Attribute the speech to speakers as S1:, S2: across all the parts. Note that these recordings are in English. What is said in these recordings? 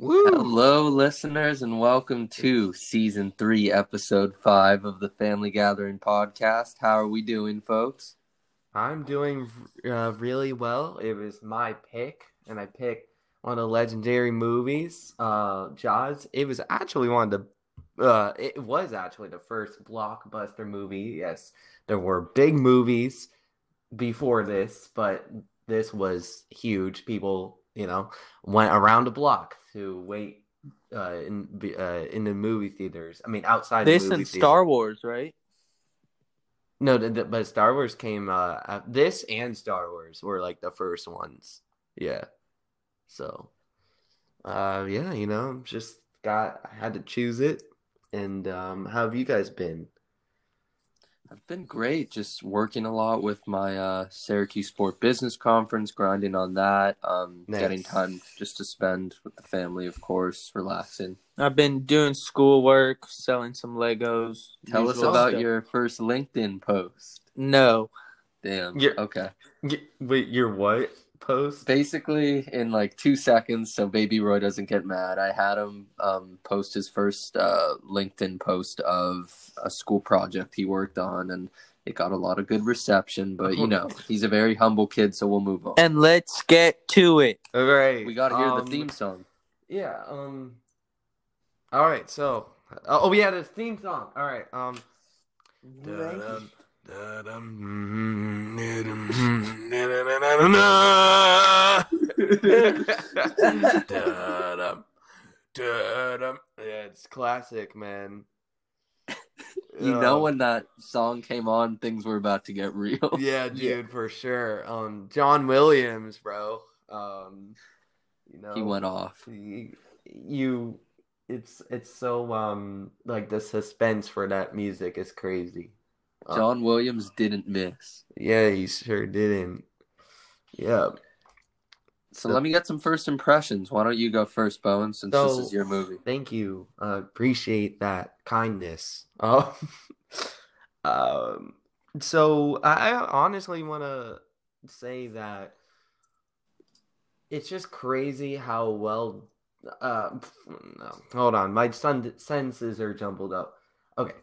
S1: Woo!
S2: Hello, listeners, and welcome to season three, episode five of the Family Gathering podcast. How are we doing, folks?
S1: I'm doing uh, really well. It was my pick, and I picked one of the legendary movies, uh, Jaws. It was actually one of the, uh, it was actually the first blockbuster movie. Yes, there were big movies before this, but this was huge. People, you know, went around the block to wait uh, in uh, in the movie theaters. I mean, outside the
S3: This and. Star Wars, right?
S1: No, th- th- but Star Wars came. Uh, uh, this and Star Wars were like the first ones. Yeah. So, uh, yeah, you know, just got. I had to choose it. And um, how have you guys been?
S2: I've been great, just working a lot with my uh, Syracuse Sport Business Conference, grinding on that, um,
S1: Nice.
S2: getting time just to spend with the family, of course, relaxing.
S3: I've been doing schoolwork, selling some Legos.
S2: Tell us about
S3: stuff.
S2: your first LinkedIn post.
S3: No,
S2: Damn.
S1: Your-
S2: Okay.
S1: Wait, your what post?
S2: basically in like two seconds so baby roy doesn't get mad i had him um, post his first uh, linkedin post of a school project he worked on and it got a lot of good reception but you know he's a very humble kid so we'll move on
S3: and let's get to it.
S1: All right.
S2: we gotta hear
S1: um,
S2: the theme song
S1: Yeah. Um. All right. So. Oh, oh, yeah, the theme song. All right. Um. Da-dum. Yeah, it's classic, man.
S2: you
S1: Uh,
S2: know when that song came on things were about to get real
S1: Yeah, dude, for sure. Um, John Williams, bro. Um, you know,
S2: he went off
S1: you, you it's it's so um like the suspense for that music is crazy Um,
S2: john williams didn't miss.
S1: Yeah he sure didn't. Yeah
S2: so let me get some first impressions. Why don't you go first bowen since this is your movie?
S1: thank you. Uh appreciate that kindness. Oh um so i honestly want to say that it's just crazy how well uh no, hold on. My son sentences are jumbled up. Okay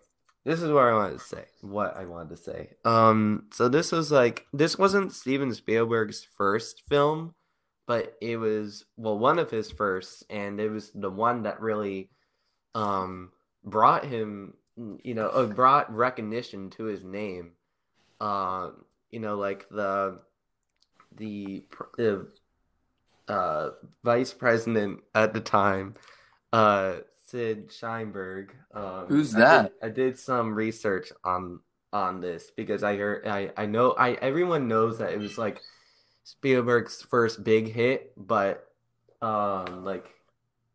S1: this is what i wanted to say what i wanted to say. Um so this was like this wasn't steven spielberg's first film but it was well one of his first and it was the one that really um brought him you know uh, brought recognition to his name. Um you know like the the the uh vice president at the time uh sid sheinberg um
S2: Who's
S1: I
S2: that?
S1: did, I did some research on on this because i heard i i know i everyone knows that it was like spielberg's first big hit but um like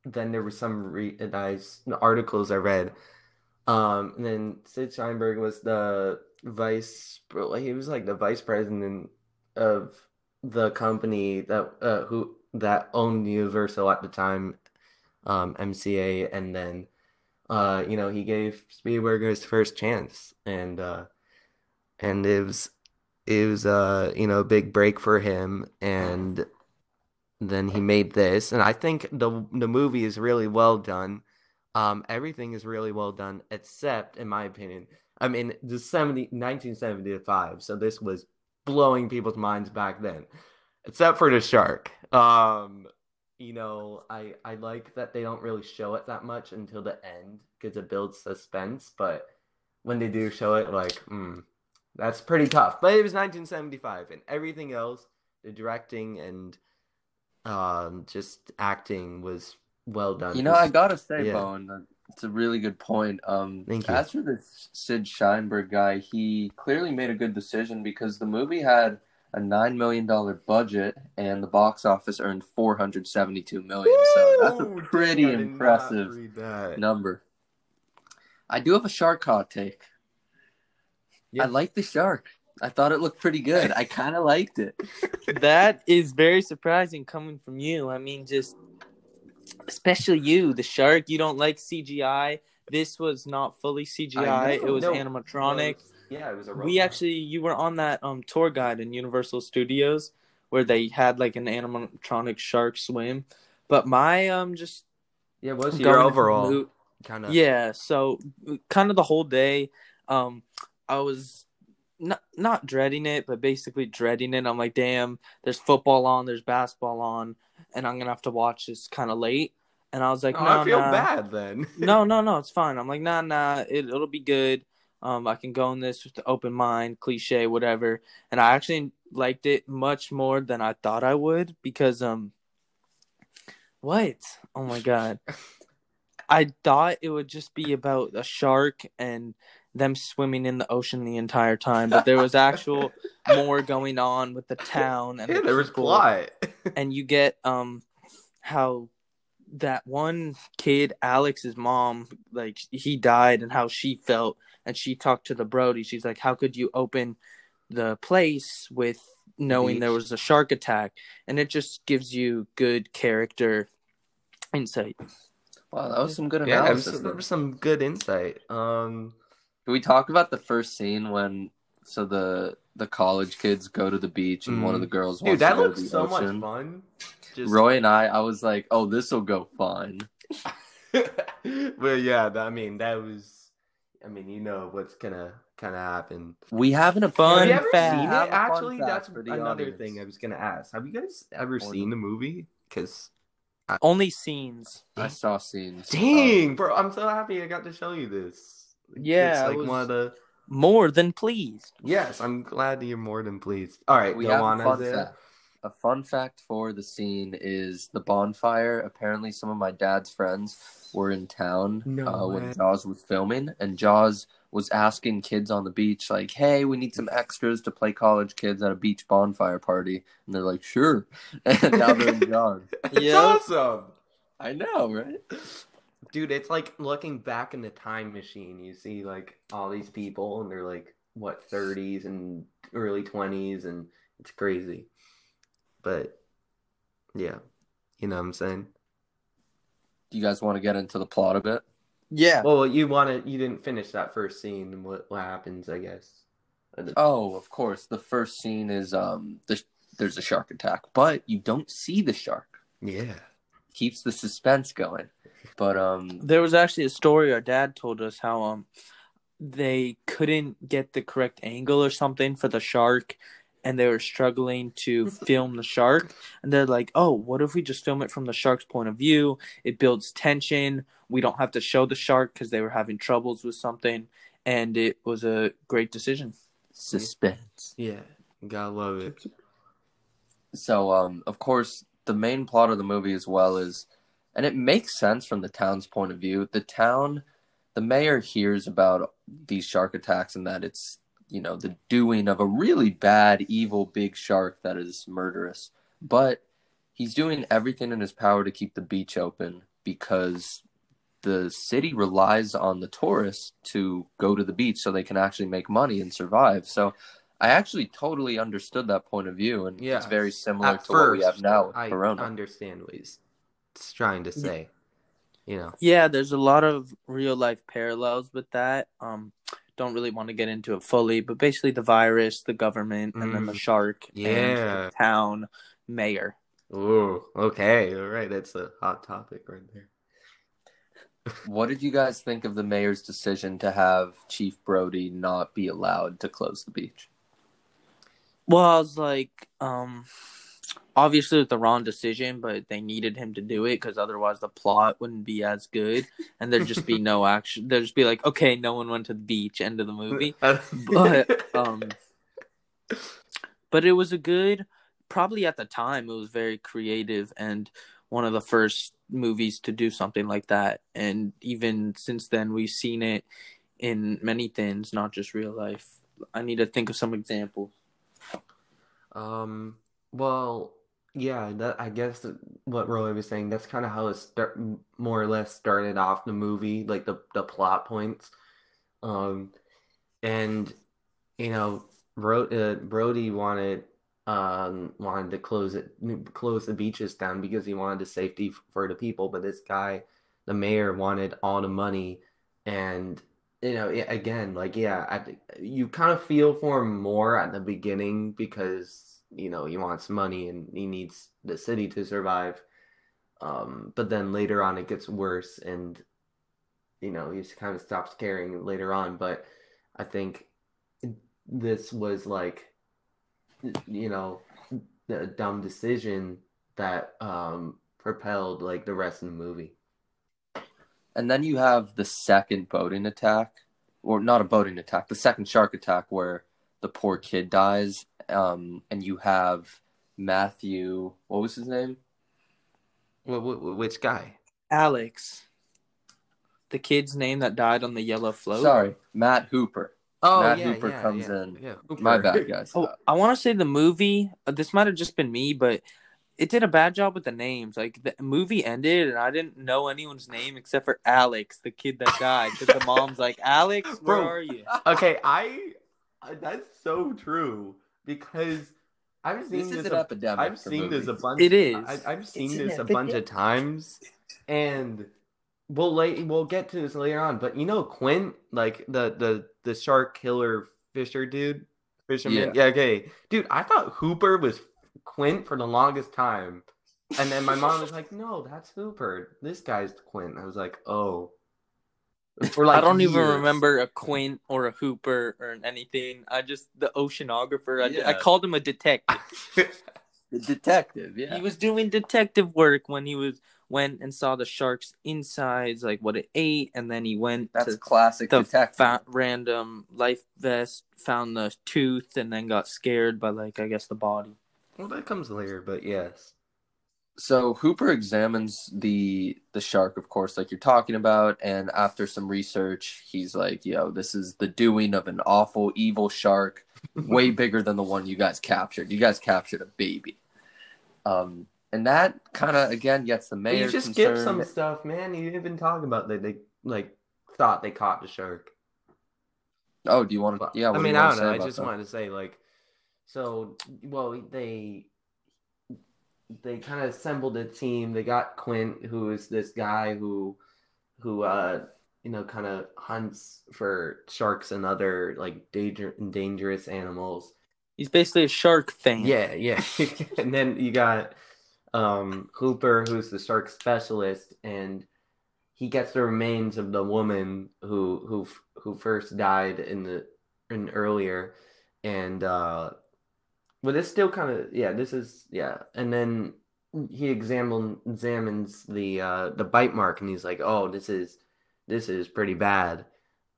S1: then there were some re- nice articles i read um and then sid sheinberg was the vice he was like the vice president of the company that uh, who that owned Universal at the time, um, MCA, and then uh, you know he gave Spielberg his first chance, and uh, and it was it was uh you know a big break for him, and then he made this, and I think the the movie is really well done. Um, everything is really well done, except in my opinion. I mean, the 70, 1975, so this was blowing people's minds back then, except for the shark. Um, you know, I I like that they don't really show it that much until the end because it builds suspense. But when they do show it, like, mm, that's pretty tough. But it was 1975, and everything else, the directing and um, just acting was well done.
S2: You know, I gotta say,
S1: Yeah.
S2: Bowen, it's a really good point. Um,
S1: Thank you.
S2: as for this Sid Sheinberg guy, he clearly made a good decision because the movie had a nine million dollar budget and the box office earned four hundred seventy two million. So that's a pretty
S1: Dang, I did not
S2: impressive number. I do have a shark hot take.
S1: Yeah.
S2: I like the shark. I thought it looked pretty good. I kind of liked it.
S3: that is very surprising coming from you. I mean, just especially you, the shark. You don't like CGI. This was not fully CGI. It was
S1: no,
S3: animatronic.
S1: it was- yeah, it was a
S3: we actually you were on that um tour guide in Universal Studios where they had like an animatronic shark swim. But my um just
S1: Yeah, what's
S3: going
S1: your overall kind of?
S3: Yeah, so kind of the whole day, um, I was not not dreading it, but basically dreading it. I'm like, damn, there's football on, there's basketball on, and I'm gonna have to watch this kind of late. And I was like,
S1: Oh,
S3: no,
S1: I feel
S3: nah.
S1: bad then.
S3: no, no, no, it's fine. I'm like, nah, nah, it, it'll be good. Um, I can go in this with the open mind, cliche, whatever. And I actually liked it much more than I thought I would because, um, what? Oh my god, I thought it would just be about a shark and them swimming in the ocean the entire time, but there was actual more going on with the town and
S1: yeah,
S3: the
S1: there was plot.
S3: and you get um how that one kid alex's mom like he died and how she felt and she talked to the brody she's like how could you open the place with knowing there was a shark attack and it just gives you good character insight
S2: Wow, that was some good
S1: yeah, there was,
S2: analysis.
S1: there was some good insight. Um,
S2: Can we talk about the first scene when so the the college kids go to the beach and one of the girls
S1: dude,
S2: wants
S1: that
S2: to go
S1: looks
S2: to the
S1: so
S2: ocean?
S1: much fun. Just
S2: Roy and I, I was like, "Oh, this will go fine."
S1: but yeah, I mean, that was. I mean, you know what's gonna kind of happen.
S2: We having an
S3: Fun
S1: Have you ever
S3: fact.
S1: seen
S2: Have
S1: it?
S2: a fun
S1: Actually,
S2: fact
S1: that's
S2: for the
S1: another
S2: audience.
S1: thing I was gonna ask. Have you guys ever
S2: Or
S1: seen
S2: the-
S1: the movie? Because
S3: only scenes
S2: I saw scenes.
S1: dang, bro, I'm so happy I got to show you this.
S3: Yeah,
S1: it's
S3: I
S1: like
S3: was-
S1: one of the.
S3: more than pleased
S1: Yes, I'm glad that you're more than pleased. All right,
S2: we
S1: go
S2: have
S1: on,
S2: a fun fact. A fun fact for the scene is the bonfire. Apparently, some of my dad's friends were in town
S1: No
S2: uh, when Jaws was filming, and Jaws was asking kids on the beach, like, "Hey, we need some extras to play college kids at a beach bonfire party," and they're like, "Sure." And now they're in Jaws.
S1: It's
S3: Yep.
S1: awesome.
S2: I know, right?
S1: Dude, it's like looking back in the time machine. You see like all these people and they're like what 30s and early 20s and it's crazy. But yeah. You know what I'm saying?
S2: Do you guys want to get into the plot a bit?
S3: yeah
S1: Well, you want to you didn't finish that first scene and what what happens, I guess.
S2: Oh, of course. The first scene is um, the, there's a shark attack, but you don't see the shark.
S1: Yeah.
S2: Keeps the suspense going. But um,
S3: There was actually a story our dad told us how um they couldn't get the correct angle or something for the shark and they were struggling to film the shark and they're like, "Oh, what if we just film it from the shark's point of view? It builds tension. We don't have to show the shark cuz they were having troubles with something." And it was a great decision.
S2: suspense.
S1: Yeah. Gotta love it.
S2: So um, of course, the main plot of the movie as well is, and it makes sense from the town's point of view. The town, the mayor hears about these shark attacks and that it's you know the doing of a really bad, evil big shark that is murderous, but he's doing everything in his power to keep the beach open because the city relies on the tourists to go to the beach so they can actually make money and survive. So I actually totally understood that point of view, and
S1: Yeah.
S2: it's very similar
S1: At
S2: to what we have
S1: first,
S2: now with
S1: I
S2: Corona.
S1: understand what he's trying to say. You know.
S3: Yeah, there's a lot of real life parallels with that. Um don't really want to get into it fully, but basically the virus, the government, and then the
S1: Mm.
S3: shark and
S1: Yeah.
S3: the town mayor.
S1: Oh, okay. All right. That's a hot topic right there.
S2: What did you guys think of the mayor's decision to have Chief Brody not be allowed to close the beach?
S3: Well, I was like, um, obviously it was the wrong decision, but they needed him to do it because otherwise the plot wouldn't be as good, and there'd just be no action. There'd just be like, okay, no one went to the beach. End of the movie. But um, but it was a good. Probably at the time, it was very creative and one of the first movies to do something like that. And even since then, we've seen it in many things, not just real life. I need to think of some examples.
S1: Um, well, yeah, that I guess what Roy was saying, that's kind of how it start more or less started off the movie, like the the plot points. Um, and you know, Bro uh, Brody wanted um wanted to close it close the beaches down because he wanted the safety for the people, but this guy, the mayor, wanted all the money and you know, again, like yeah, I, you kind of feel for him more at the beginning because you know he wants money and he needs the city to survive. Um, but then later on, it gets worse, and you know he just kind of stops caring later on. But I think this was like, you know, a dumb decision that um propelled like the rest of the movie.
S2: And then you have the second boating attack, or not a boating attack, the second shark attack where the poor kid dies. Um, and you have Matthew, what was his name?
S1: Wh- wh- which guy?
S3: Alex, the kid's name that died on the yellow float.
S2: Sorry, Matt Hooper.
S1: Oh,
S2: Matt
S1: yeah,
S2: Hooper
S1: yeah,
S2: comes
S1: yeah,
S2: in.
S1: Yeah,
S2: My bad, guys.
S3: Oh, I want to say the movie. uh, This might have just been me, but it did a bad job with the names. Like the movie ended, and I didn't know anyone's name except for Alex, the kid that died. Because the mom's like, "Alex, where
S1: Bro.
S3: are you?"
S1: Okay, I I- that's so true because I've seen
S2: This
S1: this.
S2: an
S1: a-
S2: epidemic.
S1: I've
S2: for
S1: seen this a bunch.
S3: It is.
S1: I, I've seen
S3: It's an
S1: this a bunch of times, and we'll late we'll get to this later on. But you know, Quint, like the the the shark killer fisher dude, fisherman. Yeah. okay, dude. I thought Hooper was Quint for the longest time, and then my mom was like, "No, that's Hooper. This guy's Quint." I was like, "Oh." For like
S3: I don't even remember a Quint or a Hooper or anything. I just the oceanographer. I,
S2: Yeah.
S3: I called him a detective.
S2: The detective, yeah.
S3: He was doing detective work when he was went and saw the shark's insides, like what it ate, and then he went
S2: That's
S3: to
S2: classic
S3: the
S2: detective.
S3: fa- random life vest, found the tooth, and then got scared by like I guess the body.
S1: Well, that comes later, but yes.
S2: So Hooper examines the the shark, of course, like you're talking about, and after some research, he's like, "Yo, this is the doing of an awful, evil shark, way bigger than the one you guys captured. You guys captured a baby." Um, and that kind of again gets the mayor
S1: you just skip some stuff, man. You didn't even talk about that they like thought they caught the shark.
S2: Oh, do you want to? Yeah,
S1: I mean, I don't know. I just
S2: that?
S1: wanted to say like, so well they they kind of assembled a team. They got Quint, who is this guy who who uh you know kind of hunts for sharks and other like danger dangerous animals.
S3: He's basically a shark fan.
S1: Yeah, yeah. and then you got um Hooper, who's the shark specialist, and he gets the remains of the woman who who who first died in the in earlier, and uh, but it's still kind of yeah. This is yeah, and then he examine examines the uh the bite mark, and he's like, oh, this is this is pretty bad,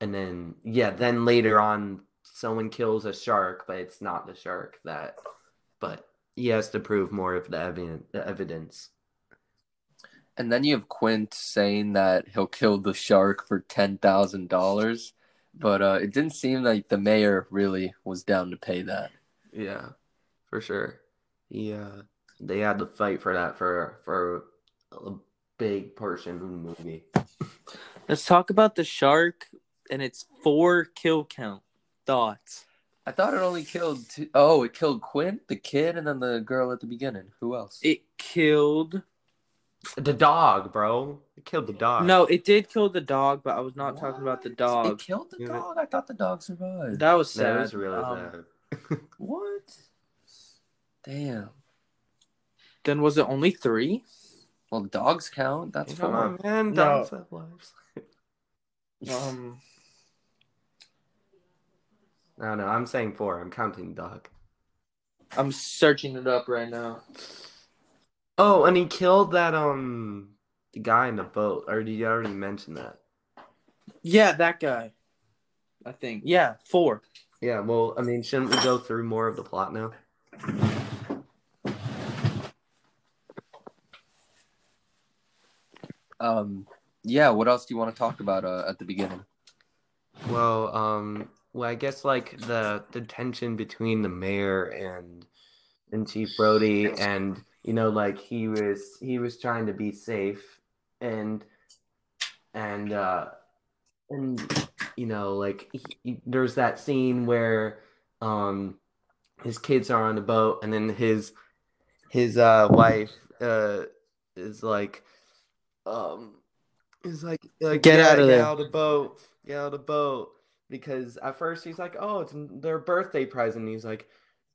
S1: and then yeah, then later on someone kills a shark, but it's not the shark that, but he has to prove more of the evidence. The evidence.
S2: And then you have Quint saying that he'll kill the shark for ten thousand dollars, but uh, it didn't seem like the mayor really was down to pay that.
S1: Yeah, for sure. Yeah, they had to fight for that for for a big portion of the movie.
S3: Let's talk about the shark and its four kill count. Thoughts?
S2: I thought it only killed two oh it killed Quint, the kid, and then the girl at the beginning. Who else?
S3: It killed.
S1: The dog, bro. It killed the dog.
S3: No, it did kill the dog, but I was not talking about the dog.
S2: It killed the
S1: Yeah.
S2: dog. I thought the dog survived.
S3: That was sad.
S1: that was really
S3: Um,
S1: sad.
S2: What? Damn.
S3: Then was it only three?
S2: Well, dogs count. That's
S1: Come
S2: four.
S1: on, man.
S3: No.
S1: Dogs have lives.
S3: Um,
S1: No, no, I'm saying four. I'm counting dog.
S3: I'm searching it up right now.
S1: Oh, and he killed that um the guy in the boat. Or did you already mention that?
S3: Yeah, that guy. I think. Yeah, four.
S1: Yeah. Well, I mean, shouldn't we go through more of the plot now?
S2: Um, yeah. What else do you want to talk about uh, at the beginning?
S1: Well, um, well, I guess like the the tension between the mayor and and Chief Brody, and you know, like he was he was trying to be safe, and and uh, and you know, like he, he- there's that scene where um his kids are on the boat, and then his his uh wife uh is like um is like, like
S3: Get out of
S1: get
S3: there."
S1: out of the boat get out of the boat because at first he's like oh it's their birthday present he's like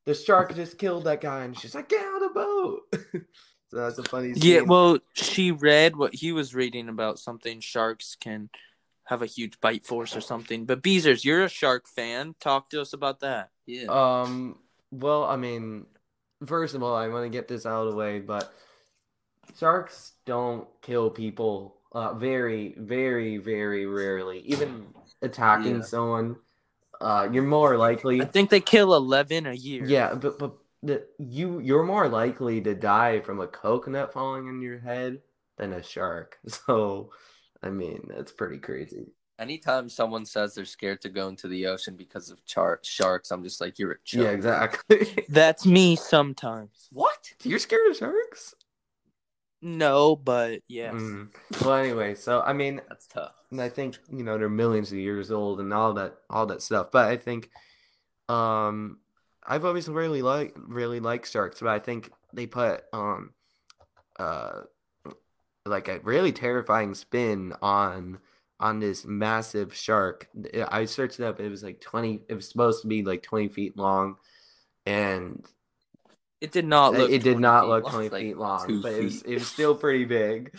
S1: the shark just killed that guy and she's like get out of the boat So that's a funny.
S3: Yeah, well, she read what he was reading about something sharks can have a huge bite force or something. But Beezers, you're a shark fan. Talk to us about that.
S2: Yeah.
S1: Um. Well, I mean, first of all, I want to get this out of the way, but sharks don't kill people. Uh, very, very, very rarely. Even attacking
S2: Yeah.
S1: someone, uh, you're more likely.
S3: I think they kill eleven a year.
S1: Yeah, but but the, you you're more likely to die from a coconut falling on your head than a shark. So, I mean, that's pretty crazy.
S2: Anytime someone says they're scared to go into the ocean because of char- sharks, I'm just like, you're a joke.
S1: Yeah, exactly.
S3: That's me sometimes.
S2: What?
S1: You're scared of sharks?
S3: No, but yes.
S1: Mm. Well, anyway, so I mean,
S2: That's tough.
S1: and I think you know they're millions of years old and all that all that stuff. But I think, um, I've always really like really liked sharks, but I think they put um, uh, like a really terrifying spin on on this massive shark. I searched it up. It was like twenty. It was supposed to be like twenty feet long, and
S3: It did not look.
S1: it did not look
S3: long.
S1: 20
S2: like
S1: feet long, but it was, it was still pretty big.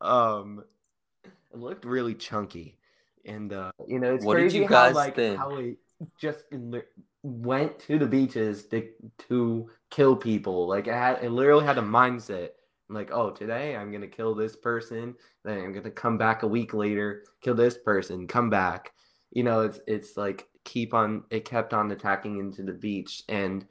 S1: Um, it looked really chunky, and uh, you know it's
S2: What did
S1: crazy
S2: you
S1: how
S2: guys
S1: like
S2: think?
S1: how it just went to the beaches to to kill people. Like it had, it literally had a mindset. Like, oh, today I'm gonna kill this person, then I'm gonna come back a week later, kill this person, come back. You know, it's it's like keep on. It kept on attacking into the beach, and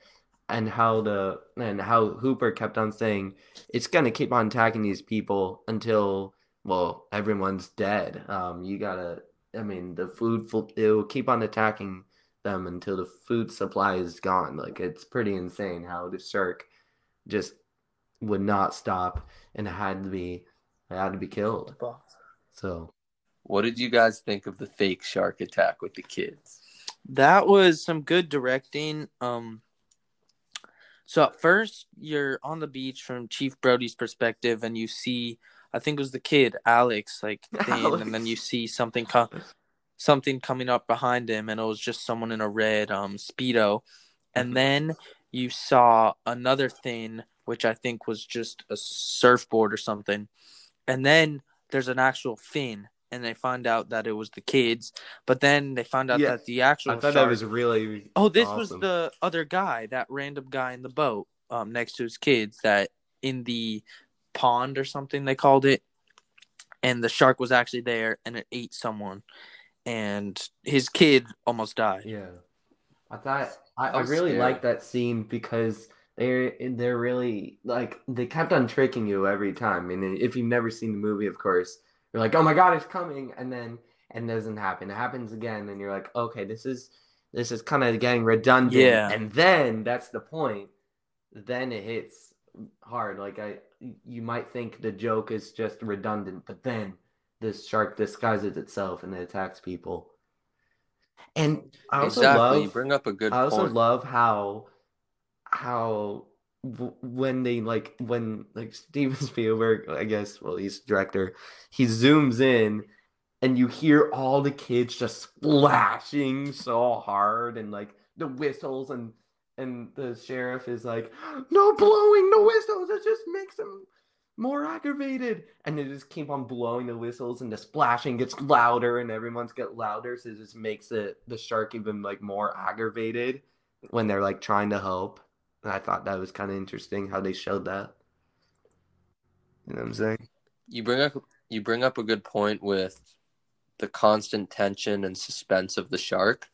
S1: and how the and how Hooper kept on saying it's gonna keep on attacking these people until well everyone's dead. Um, you gotta. I mean, the food it will keep on attacking them until the food supply is gone. Like it's pretty insane how the shark just would not stop and had to be had to be killed. So
S2: What did you guys think of the fake shark attack with the kids?
S3: That was some good directing. Um, so at first you're on the beach from Chief Brody's perspective, and you see, I think it was the kid Alex, like thing, and then you see something come, something coming up behind him, and it was just someone in a red um speedo, and then you saw another thing, which I think was just a surfboard or something, and then there's an actual fin. And they find out that it was the kids, but then they found out
S1: Yeah,
S3: that the actual
S1: I thought that was really
S3: Oh, this was the other guy, that random guy in the boat, um, next to his kids, that in the pond or something they called it, and the shark was actually there, and it ate someone, and his kid almost died.
S1: Yeah, I thought I,
S2: I
S1: I really liked that scene because they're they're really like they kept on tricking you every time. And if you've never seen the movie, of course, you're like, oh my god, it's coming, and then and it doesn't happen. It happens again, and you're like, okay, this is this is kind of getting redundant.
S3: Yeah.
S1: and then that's the point. Then it hits hard. Like I, you might think the joke is just redundant, but then this shark disguises itself and it attacks people. And I also
S2: exactly.
S1: love
S2: you bring up a good
S1: I also
S2: point.
S1: love how how when they like when like Steven Spielberg, I guess, well, he's director, he zooms in and you hear all the kids just splashing so hard and like the whistles and and the sheriff is like, no blowing the whistles, it just makes them more aggravated. And they just keep on blowing the whistles and the splashing gets louder and everyone's get louder, so it just makes it the shark even like more aggravated when they're like trying to help. I thought that was kind of interesting how they showed that. You know what I'm saying?
S2: You bring up you bring up a good point with the constant tension and suspense of the shark.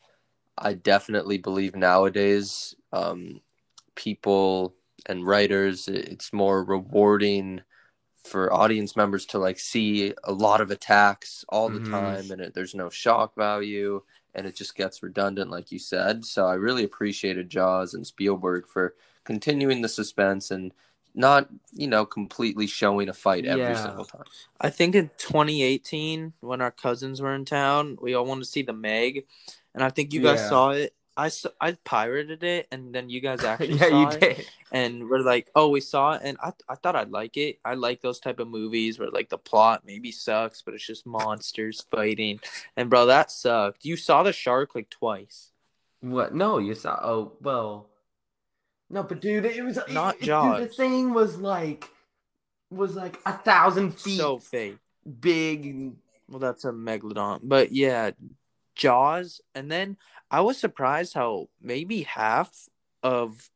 S2: I definitely believe nowadays, um, people and writers, it's more rewarding for audience members to like see a lot of attacks all the
S1: Mhm.
S2: time, and it, there's no shock value, and it just gets redundant, like you said. So I really appreciated Jaws and Spielberg for continuing the suspense and not, you know, completely showing a fight every
S1: Yeah.
S2: single time.
S3: I think in 2018, when our cousins were in town, we all wanted to see the Meg, and I think you guys
S1: Yeah.
S3: saw it. I, I pirated it, and then you guys actually
S1: yeah,
S3: saw
S1: you
S3: it.
S1: did.
S3: and we're like, oh, we saw it, and I I thought I'd like it. I like those type of movies where like the plot maybe sucks, but it's just monsters fighting. And bro, that sucked. You saw the shark like twice.
S1: What? No, you saw. Oh, well. No, but dude, it was
S3: Not
S1: it- Dude, the thing was like was like a thousand feet
S3: So fake.
S1: big.
S3: Well, that's a megalodon, but yeah, Jaws, and then I was surprised how maybe half of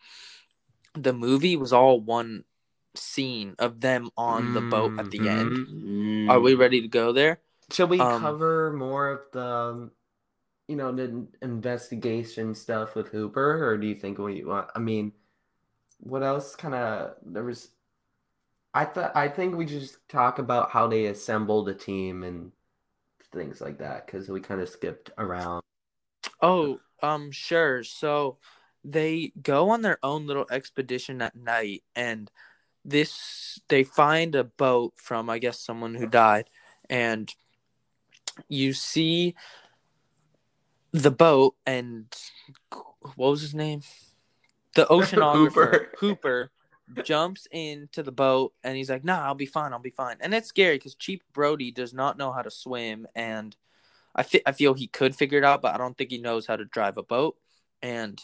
S3: the movie was all one scene of them on the boat at the end.
S1: Mhm.
S3: Are we ready to go there?
S1: Shall we
S3: Um,
S1: cover more of the, um, you know, the investigation stuff with Hooper, or do you think we want? I mean, what else? Kind of there was. I thought I think we just talk about how they assembled a team and things like that because we kind of skipped around.
S3: Oh, um, sure. So they go on their own little expedition at night, and this they find a boat from I guess someone who died, and you see the boat and what was his name? The oceanographer
S1: Hooper.
S3: Hooper jumps into the boat and he's like, "Nah, I'll be fine. I'll be fine." And it's scary because Chief Brody does not know how to swim, and I fe- I feel he could figure it out, but I don't think he knows how to drive a boat. And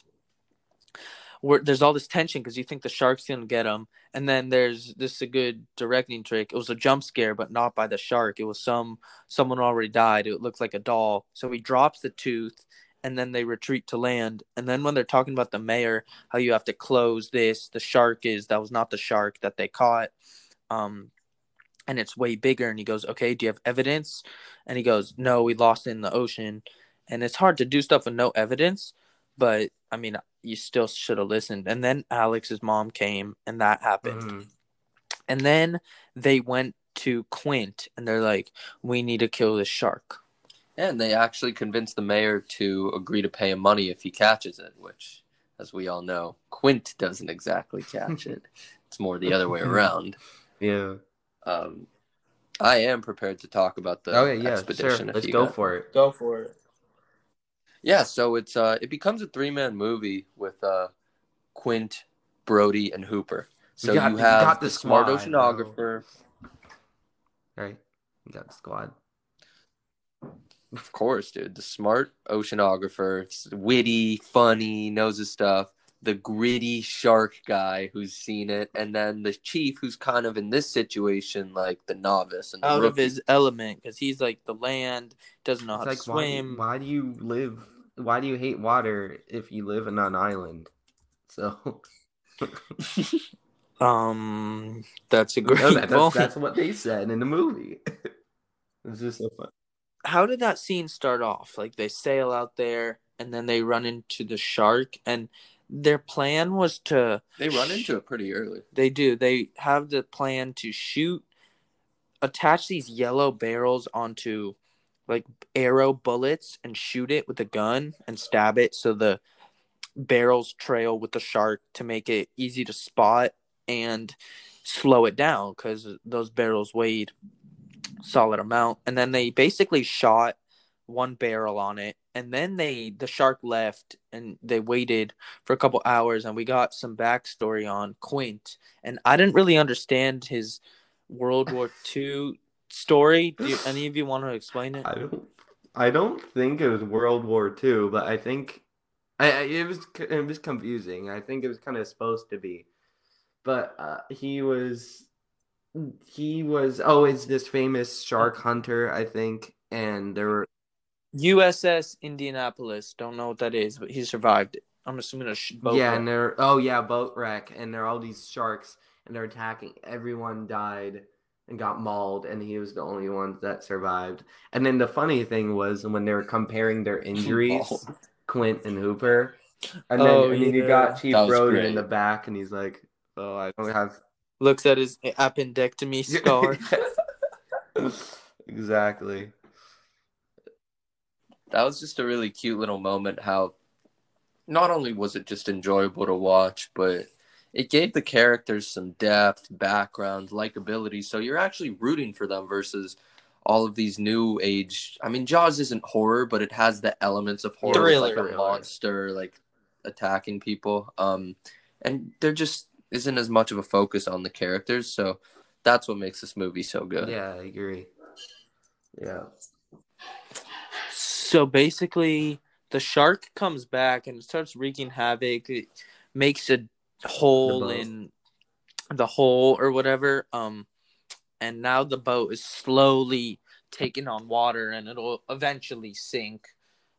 S3: there's all this tension because you think the shark's gonna get him, and then there's this is a good directing trick. It was a jump scare, but not by the shark. It was some someone already died. It looked like a doll. So he drops the tooth, and then they retreat to land. And then when they're talking about the mayor, how you have to close this, the shark is that was not the shark that they caught. Um, and it's way bigger. And he goes, "Okay, do you have evidence?" And he goes, "No, we lost it in the ocean." And it's hard to do stuff with no evidence, but I mean, you still should have listened. And then Alex's mom came, and that happened.
S1: Mhm.
S3: And then they went to Quint, and they're like, "We need to kill this shark."
S2: And they actually convinced the mayor to agree to pay him money if he catches it, which, as we all know, Quint doesn't exactly catch it. It's more the other way around.
S1: Yeah.
S2: Um, I am prepared to talk about the expedition.
S1: Okay. Yeah. Sure.
S2: expedition. if
S1: Let's go
S2: got-
S1: for it.
S3: Go for it.
S2: Yeah, so it's uh, it becomes a three man movie with uh, Quint, Brody, and Hooper. So
S1: got-
S2: you
S1: you
S2: have
S1: got
S2: the,
S1: the
S2: smart
S1: squad,
S2: oceanographer,
S1: Right. We got the squad.
S2: Of course, dude. The smart oceanographer, it's witty, funny, knows his stuff. The gritty shark guy who's seen it, and then the chief who's kind of in this situation like the novice and the
S3: Out of
S2: rookie.
S3: his element because he's like the land doesn't know
S1: It's
S3: how
S1: like
S3: to
S1: why,
S3: swim.
S1: why do you live? Why do you hate water if you live in an island? So
S3: Um, that's a
S1: No,
S3: great
S1: that-
S3: point.
S1: that's, that's what they said in the movie. it's just so fun.
S3: How did that scene start off? Like they sail out there and then they run into the shark, and their plan was to
S2: they run into it pretty early.
S3: They do. They have the plan to shoot, attach these yellow barrels onto like arrow bullets and shoot it with a gun and stab it so the barrels trail with the shark to make it easy to spot and slow it down because those barrels weighed solid amount. And then they basically shot one barrel on it. And then they the shark left and they waited for a couple hours and we got some backstory on quint. And i didn't really understand his world war ii story. Do you, any of you want to explain it?
S1: I don't. I don't think it was World War II, but I think I, I it was it was confusing. I think it was kind of supposed to be, but uh, he was he was always this famous shark hunter, I think, and there were
S3: uss indianapolis don't know what that is but he survived it i'm assuming a sh- boat
S1: yeah,
S3: wreck.
S1: and there oh yeah, boat wreck, and there are all these sharks, and they're attacking. Everyone died and got mauled, and he was the only one that survived. And then the funny thing was when they were comparing their injuries. Quint and Hooper, and then,
S3: Oh,
S1: and then you got Chief
S2: That was
S1: Brody
S2: great.
S1: in the back, and he's like, "Oh, I don't have."
S3: Looks at his appendectomy scar.
S1: Exactly.
S2: that was just a really cute little moment how not only was it just enjoyable to watch but it gave the characters some depth background likability. So you're actually rooting for them versus all of these new age i mean jaws isn't horror but it has the elements of horror. With, like
S3: Thriller.
S2: a monster like attacking people. Um and they're just isn't as much of a focus on the characters so that's what makes this movie so good
S1: Yeah, I agree. Yeah.
S3: So basically, the shark comes back and starts wreaking havoc. It makes a hole
S1: boat.
S3: in the hole or whatever. Um, and now the boat is slowly taking on water, and it'll eventually sink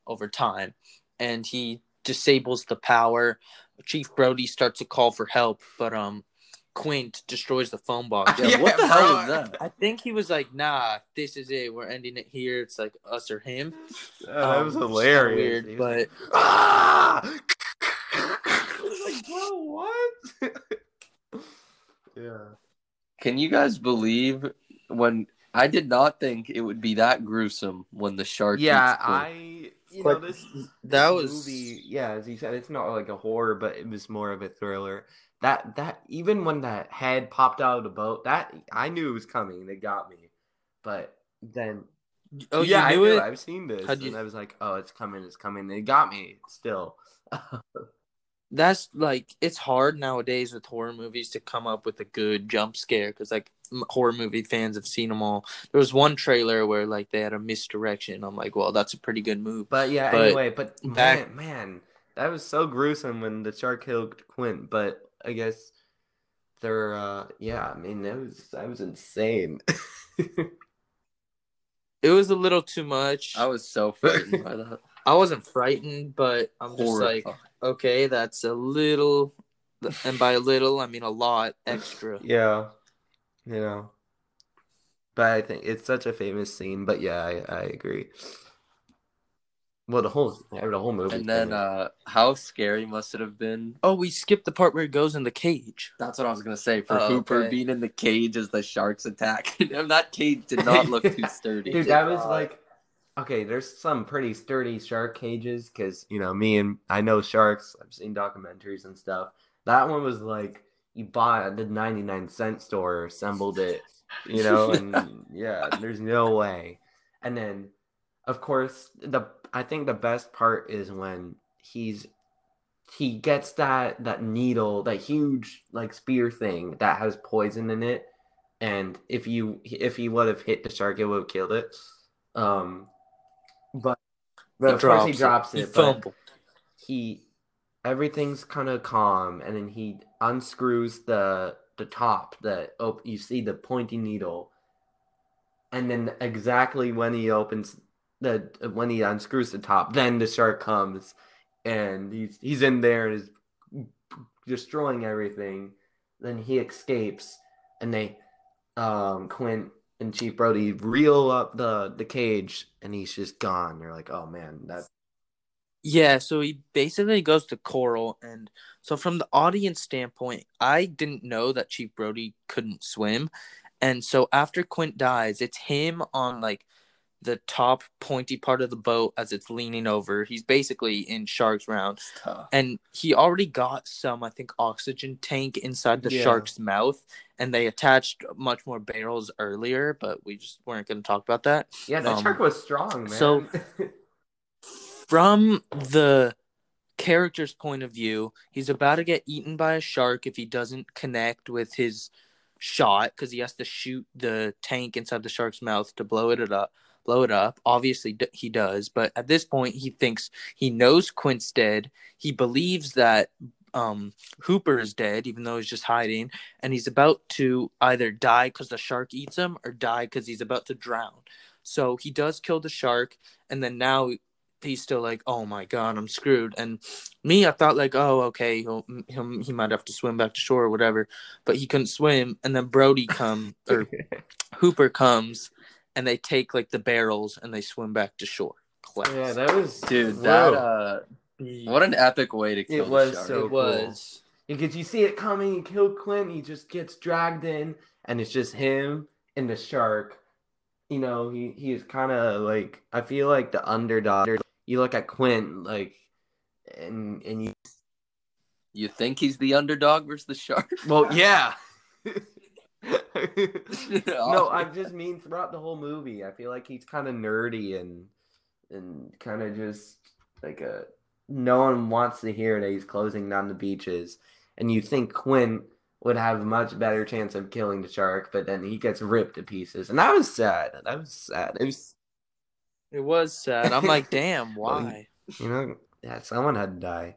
S3: over time. And he disables the power. Chief Brody starts to call for help, but um, Quint destroys the phone box.
S2: Yeah, what the
S1: bro.
S2: hell is that?
S3: I think he was like, "Nah, this is it. We're ending it here. It's like us or him."
S1: Oh, that
S3: Um,
S1: was
S3: it's kinda
S1: hilarious.
S3: Weird, but
S1: ah! like, bro, what? yeah.
S2: Can you guys believe when I did not think it would be that gruesome when the shark?
S1: Yeah,
S2: eats Quint.
S1: I. You
S3: But
S1: know this.
S3: that
S1: this
S3: was-
S1: movie. Yeah, as you said, it's not like a horror, but it was more of a thriller. That that even when that head popped out of the boat, that I knew it was coming. They got me, but then
S3: oh,
S1: yeah,
S3: you
S1: I
S3: knew it.
S1: I've seen this,
S3: How'd you-
S1: and I was like, oh, it's coming, it's coming. They got me still.
S3: That's like it's hard nowadays with horror movies to come up with a good jump scare because like horror movie fans have seen them all. There was one trailer where like they had a misdirection. I'm like, well, that's a pretty good move.
S1: But yeah,
S3: But
S1: anyway, but
S3: back-
S1: man, man, that was so gruesome when the shark killed Quint. But I guess they're, uh, yeah, I mean, that was that was insane.
S3: It was a little too much.
S2: I was so frightened by that.
S3: I wasn't frightened, but I'm just like, okay, that's a little, and by a little I mean a lot extra.
S1: yeah, you know. But I think it's such a famous scene. But yeah, I, I agree. Well, the whole the whole movie.
S2: And then, uh, how scary must it have been?
S3: Oh, we skipped the part where he goes in the cage.
S2: That's what I was gonna say. For
S3: Oh,
S2: Hooper
S3: okay.
S2: being in the cage as the sharks attack him, that cage did not look too sturdy.
S1: Dude, that was like okay. There's some pretty sturdy shark cages because you know me and I know sharks. I've seen documentaries and stuff. That one was like you bought at the 99 cent store, assembled it, you know, and yeah, there's no way. And then, of course, the I think the best part is when he's he gets that that needle, that huge like spear thing that has poison in it, and if you if he would have hit the shark, it would have killed it. Um, but but of course he drops it.
S3: He
S1: but he everything's kind of calm, and then he unscrews the the top that oh you see the pointy needle, and then exactly when he opens the when he unscrews the top, then the shark comes, and he's he's in there and is destroying everything. Then he escapes, and they um Quint and Chief Brody reel up the the cage, and he's just gone. you're like, oh man, that
S3: Yeah, so he basically goes to Coral, and so from the audience standpoint, I didn't know that Chief Brody couldn't swim, and so after Quint dies, it's him on like the top pointy part of the boat as it's leaning over. He's basically in Shark's round, and he already got some, I think, oxygen tank inside the
S1: Yeah.
S3: shark's mouth, and they attached much more barrels earlier, but we just weren't going to talk about that.
S1: yeah, that
S3: Um,
S1: shark was strong, man.
S3: so- from the character's point of view, he's about to get eaten by a shark if he doesn't connect with his shot because he has to shoot the tank inside the shark's mouth to blow it up. Blow it up. Obviously, d- he does, but at this point, he thinks he knows Quint's dead. He believes that um, Hooper is dead, even though he's just hiding, and he's about to either die because the shark eats him or die because he's about to drown. So he does kill the shark, and then now he's still like, "Oh my god, I'm screwed." And me, I thought like, "Oh, okay, he'll, he'll he might have to swim back to shore or whatever," but he couldn't swim. And then Brody come or Hooper comes, and they take like the barrels and they swim back to shore. Class.
S1: yeah, that was
S2: Dude,
S1: whoa.
S2: that uh, what an epic way to kill
S1: It
S2: the
S1: was
S2: shark.
S1: so
S3: it was.
S1: because you see it coming, he killed Quint, he just gets dragged in, and it's just him and the shark. You know, he he is kind of like I feel like the underdog. You look at Quint like, and and you
S2: You think he's the underdog versus the shark?
S1: well yeah. no, I just mean throughout the whole movie, I feel like he's kind of nerdy and and kind of just like a no one wants to hear that he's closing down the beaches, and you think Quinn would have a much better chance of killing the shark, but then he gets ripped to pieces, and that was sad. That was sad. It was,
S3: It was sad. I'm like, damn, why?
S1: you know, yeah, someone had to die.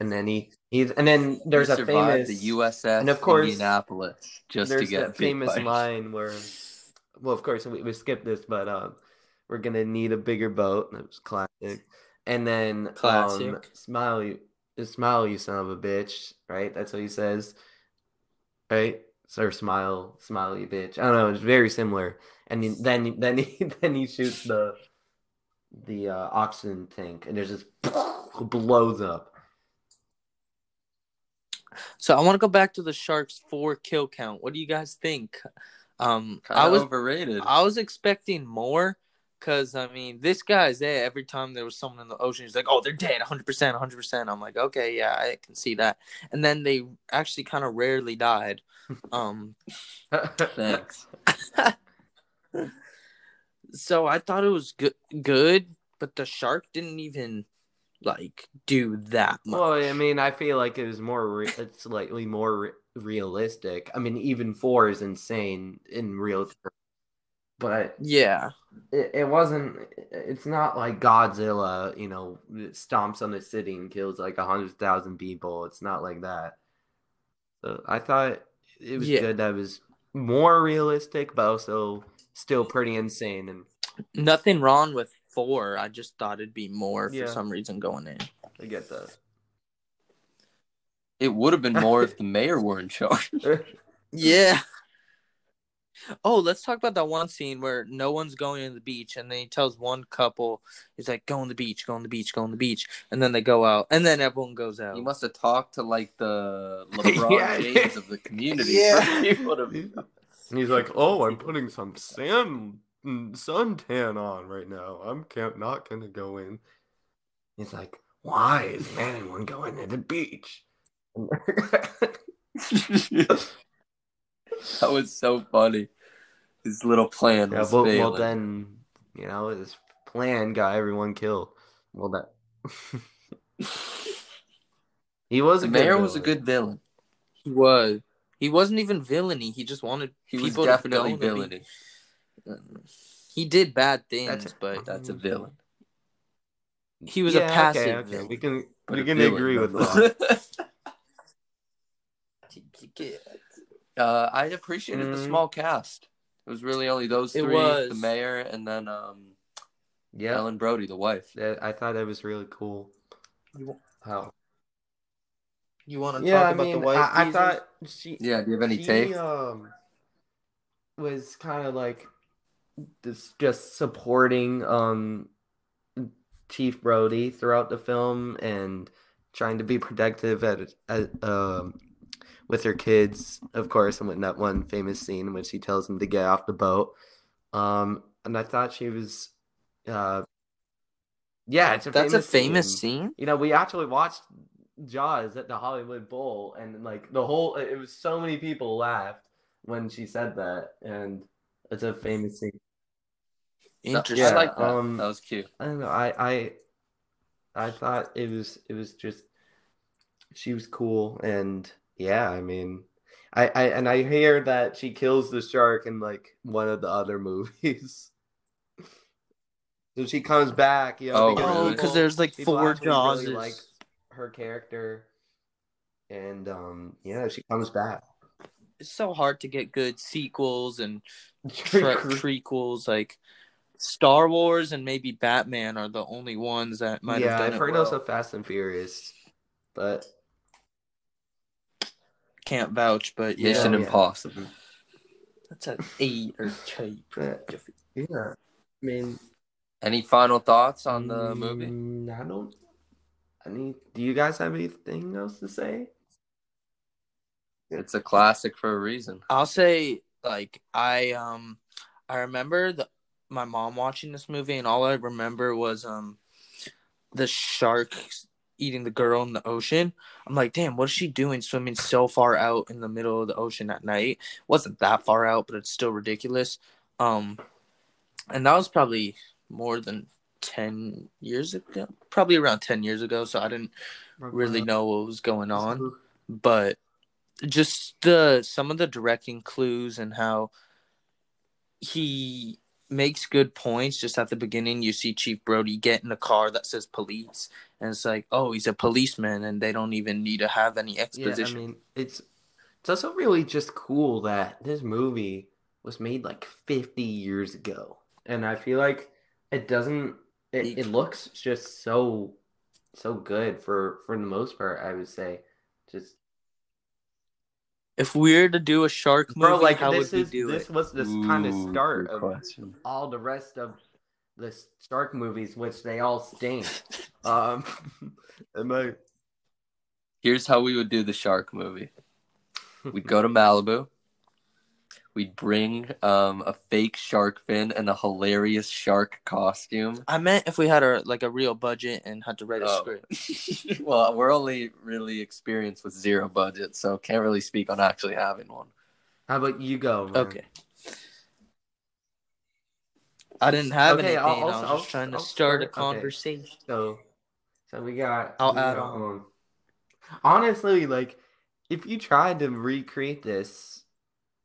S1: and then he he's and then there's
S2: He
S1: a famous
S2: the USS
S1: and of course,
S2: Indianapolis just to get
S1: that famous line where well of course we, we skipped this but um we're gonna need a bigger boat that was classic and then um
S3: Classic.
S1: smile you smile you son of a bitch right that's what he says right or smile smile you bitch i don't know it's very similar and then then he then he shoots the the uh, oxygen tank and there's just blows up
S3: So I want to go back to the Sharks four kill count. What do you guys think? Um,
S2: Kinda
S3: I was
S2: overrated.
S3: I was expecting more because I mean this guy's there every time there was someone in the ocean. He's like, "Oh, they're dead, 100 percent, 100 percent." I'm like, "Okay, yeah, I can see that." And then they actually kind of rarely died. Um,
S2: Thanks.
S3: So I thought it was good, good, but the shark didn't even like do that much.
S1: Well, I mean, I feel like it was more, re- it's slightly more re- realistic. I mean, even four is insane in real terms, but
S3: yeah,
S1: it, it wasn't. It's not like Godzilla, you know, stomps on a city and kills like a hundred thousand people. It's not like that. So I thought it was
S3: Yeah.
S1: good that it was more realistic, but also still pretty insane. And
S3: nothing wrong with four. I just thought it'd be more for some reason going in.
S1: I get that.
S2: It would have been more if the mayor were in charge.
S3: Yeah. Oh, let's talk about that one scene where no one's going to the beach, and then he tells one couple, he's like, "Go on the beach, go on the beach, go on the beach," and then they go out, and then everyone goes out.
S2: You must have talked to like the LeBron
S1: Yeah.
S2: James of the community.
S1: Yeah.
S2: For people to-
S1: And he's like, "Oh, I'm putting some sand suntan on right now. I'm can't not gonna go in." He's like, "Why is anyone going to the beach?"
S2: that was so funny. His little plan
S1: yeah,
S2: was
S1: well,
S2: failing.
S1: well, then you know his plan got everyone killed. Well, that he was
S2: the mayor was a good villain.
S3: he was. He wasn't even villainy. He just wanted
S2: He was
S3: people
S2: definitely
S3: to go on the
S2: villainy.
S3: beach. He did bad things,
S1: That's-
S3: but
S2: That's a villain.
S3: he was
S1: Yeah,
S3: a passive
S1: okay.
S3: villain.
S1: We can we can
S2: villain,
S1: agree with that.
S2: nonetheless. uh, I appreciated the
S1: Mhm.
S2: small cast. It was really only those
S3: It
S2: three:
S3: was.
S2: the mayor and then um,
S1: Yeah,
S2: Ellen Brody, the wife.
S1: I thought that was really cool. How?
S3: You want to
S1: Yeah,
S3: talk
S1: I
S3: about
S1: mean,
S3: the wife?
S1: I, I thought she
S2: Yeah, do you have any
S1: she,
S2: takes?
S1: um was kind of like this just supporting um Chief Brody throughout the film and trying to be protective at, at um with her kids, of course, and with that one famous scene in which he tells them to get off the boat. Um, and I thought she was, uh, yeah, it's a
S3: That's a
S1: famous
S3: famous
S1: scene.
S3: scene.
S1: You know, we actually watched Jaws at the Hollywood Bowl, and like the whole, it was so many people laughed when she said that, and it's a famous scene.
S3: Interesting.
S2: I like that.
S1: um,
S2: that was cute.
S1: I don't know. I I I thought it was it was just she was cool, and yeah, I mean, I I and I hear that she kills the shark in like one of the other movies. So she comes back, you know,
S2: Oh,
S1: because
S3: Oh,
S2: really?
S3: because
S1: people-
S3: there's like four
S1: Jaws really
S3: Jawses.
S1: Liked her character, and um, yeah, she comes back.
S3: It's so hard to get good sequels and tre- prequels. Like Star Wars and maybe Batman are the only ones that might
S1: yeah,
S3: have done
S1: I've
S3: it
S1: heard
S3: well.
S1: also Fast and Furious, but
S3: Can't vouch, but yeah,
S2: Mission
S1: yeah.
S2: Impossible.
S3: that's a eight or two.
S1: but yeah, I mean.
S2: Any final thoughts on the movie?
S1: Mm, I don't. Any? Do you guys have anything else to say?
S2: It's a classic for a reason.
S3: I'll say like I um I remember the my mom watching this movie and all I remember was um the shark eating the girl in the ocean. I'm like, damn, what is she doing swimming so far out in the middle of the ocean at night? Wasn't that far out, but it's still ridiculous. Um and that was probably more than 10 years ago. Probably around 10 years ago, so I didn't really know what was going on but just the some of the directing clues and how he makes good points. Just at the beginning, you see Chief Brody get in a car that says police, and it's like, oh, he's a policeman, and they don't even need to have any exposition.
S1: Yeah, I mean, it's it's also really just cool that this movie was made like 50 years ago. And I feel like it doesn't it, it looks just so so good for for the most part, I would say. Just
S3: if we were to do a shark movie,
S1: bro, like
S3: how
S1: this
S3: would we
S1: is
S3: do
S1: this
S3: it?
S1: was this kind of start of
S2: question.
S1: all the rest of the shark movies, which they all stink. um, am I?
S2: Here's how we would do the shark movie. We'd go to Malibu. We'd bring um, a fake shark fin and a hilarious shark costume.
S3: I meant if we had a like a real budget and had to write a
S2: Oh.
S3: script.
S2: well, we're only really experienced with zero budget, so can't really speak on actually having one.
S1: How about you go? Man?
S3: Okay. I didn't have
S1: Okay,
S3: anything.
S1: I'll-
S3: I was
S1: I'll-
S3: just trying to
S1: I'll
S3: start a
S1: start- okay.
S3: conversation.
S1: So, so we got.
S3: I'll
S1: we
S3: add
S1: got,
S3: on.
S1: honestly, like, if you tried to recreate this,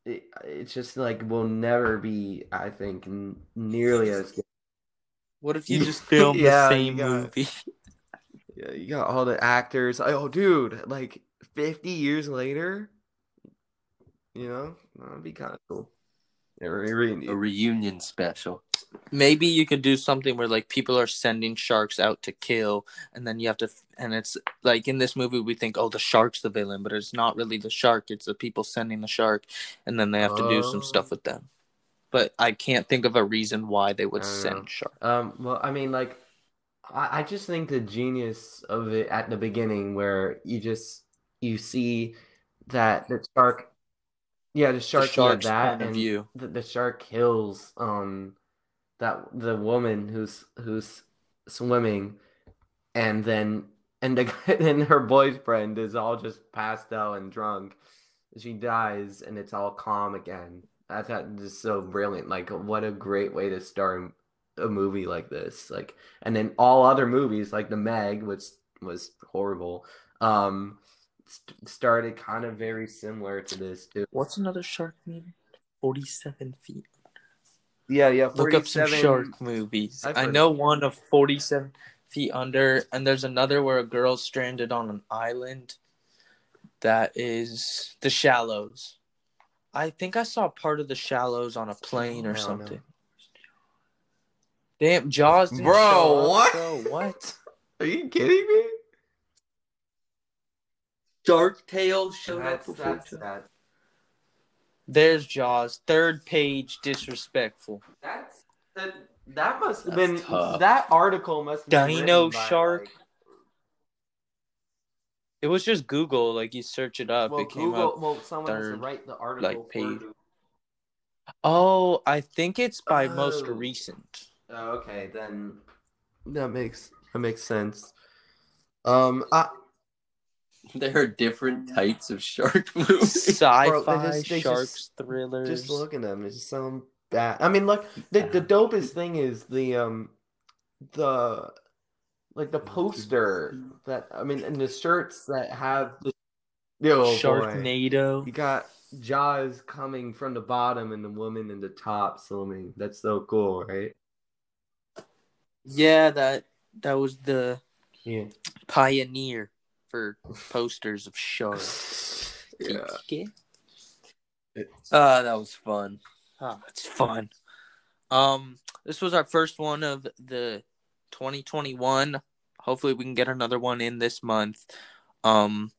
S1: it, it's just like will never be. I think n- nearly as good.
S3: What if you just film
S1: Yeah,
S3: the same
S1: got-
S3: movie?
S1: Yeah, you got all the actors. Oh, dude, like fifty years later, you know, that'd be kind of cool. Yeah, re- re-
S2: A reunion special.
S3: Maybe you could do something where like people are sending sharks out to kill, and then you have to, and it's like in this movie we think, oh, the shark's the villain, but it's not really the shark; it's the people sending the shark, and then they have to do some stuff with them. But I can't think of a reason why they would send
S1: know.
S3: shark.
S1: Um, well, I mean, like, I, I just think the genius of it at the beginning, where you just you see that the shark, yeah, the
S3: The
S1: shark,
S3: shark's
S1: that, and the, the shark kills um that the woman who's who's swimming, and then and the and her boyfriend is all just passed out and drunk. She dies, and it's all calm again. I thought just so brilliant. Like, what a great way to start a movie like this. Like, and then all other movies, like The Meg, which was horrible, um, st- started kind of very similar to this too.
S3: What's another shark movie? Forty-seven feet.
S1: Yeah, yeah.
S3: Look up some shark movies.
S1: I've
S3: I
S1: heard
S3: know
S1: of-
S3: one of 47 feet under, and there's another where a girl's stranded on an island. That is The Shallows. I think I saw part of The Shallows on a plane or
S1: don't know.
S3: something. Damn, Jaws didn't
S1: Bro,
S3: show up,
S1: what?
S3: Bro, what?
S1: Are you kidding me?
S2: Shark Tale showed
S1: That's
S2: up before.
S1: that's that's
S3: There's Jaws. Third page, disrespectful.
S1: that's that. That must have
S2: That's
S1: been
S2: tough.
S1: that article must have been
S3: Dino
S1: written by,
S3: shark?
S1: like-
S3: It was just Google. Like, you search it up,
S1: well,
S3: it came
S1: Google.
S3: up.
S1: Well, someone has to write the article
S3: like, page. Oh, I think it's by most
S1: Oh.
S3: recent.
S1: Oh, okay, then that makes that makes sense. Um, I,
S2: There are different types of shark movies.
S3: Sci-fi,
S1: Bro, they just- they
S3: sharks,
S1: just-
S3: thrillers.
S1: just look at them. It's so bad. I mean, look, the the dopest thing is the um, the like the poster that I mean, and the shirts that have the oh boy.
S3: Sharknado.
S1: You got Jaws coming from the bottom and the woman in the top swimming. That's so cool, right?
S3: Yeah, that that was the
S1: Yeah.
S3: pioneer for posters of sharks.
S1: Yeah.
S2: Ah, that was fun.
S3: Ah, it's fun. Um, this was our first one of the 2021. Hopefully, we can get another one in this month. Um,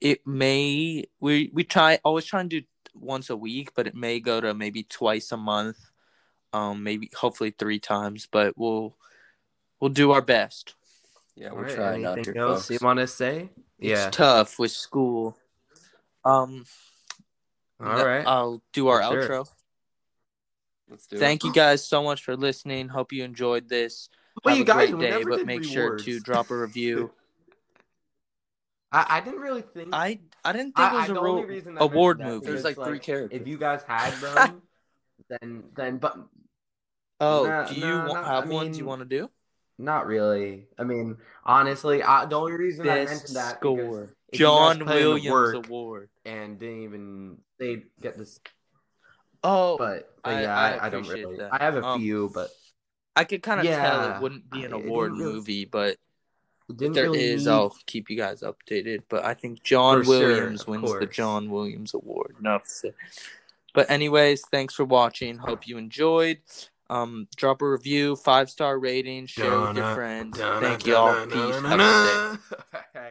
S3: it may we we try always try and do once a week, but it may go to maybe twice a month. Um, maybe hopefully three times, but we'll we'll do our best.
S2: Yeah, we're
S1: right,
S2: trying out
S1: anything
S2: here,
S1: else you want to say? Yeah.
S3: It's tough with school. Um,
S1: All right.
S3: I'll do our
S1: Sure.
S3: outro.
S2: Let's do
S3: Thank
S2: it.
S3: you guys so much for listening. Hope you enjoyed this.
S1: Well,
S3: Have
S1: you
S3: a
S1: guys,
S3: great day, but
S1: did
S3: make sure to drop a review.
S1: I, I didn't really think.
S3: I I didn't think
S1: I-
S3: it was
S1: I-
S3: a
S1: the
S3: real
S1: reason
S3: award
S1: mentioned that
S3: movie.
S2: There's
S1: because,
S2: like three characters.
S1: If you guys had them, then then but
S3: Oh,
S1: Nah,
S3: do you
S1: nah,
S3: wa-
S1: nah,
S3: have
S1: I
S3: ones you want to do?
S1: Not really. I mean, honestly, I, the only reason I
S3: Best
S1: mentioned that
S3: score.
S1: because if you guys
S3: John
S1: the
S3: Williams
S1: work
S3: Award.
S1: and didn't even they get this.
S3: Oh,
S1: but, but
S3: I-
S1: yeah,
S3: I
S1: I, I, don't really.
S3: that.
S1: I have a
S3: Um,
S1: few, but
S3: I could kind of tell it wouldn't be an
S1: I-
S3: award
S1: really-
S3: movie, but if
S1: didn't
S3: there
S1: really
S3: is,
S1: need-
S3: I'll keep you guys updated. But I think John
S1: For sure,
S3: Williams
S1: of
S3: wins the. John Williams Award. Enough. But anyways, thanks for watching. Hope you enjoyed. Um, drop a review, five star rating, share with your friends. Thank you all. Peace. Have a good day.
S1: Da-na-na-na-na-na-na.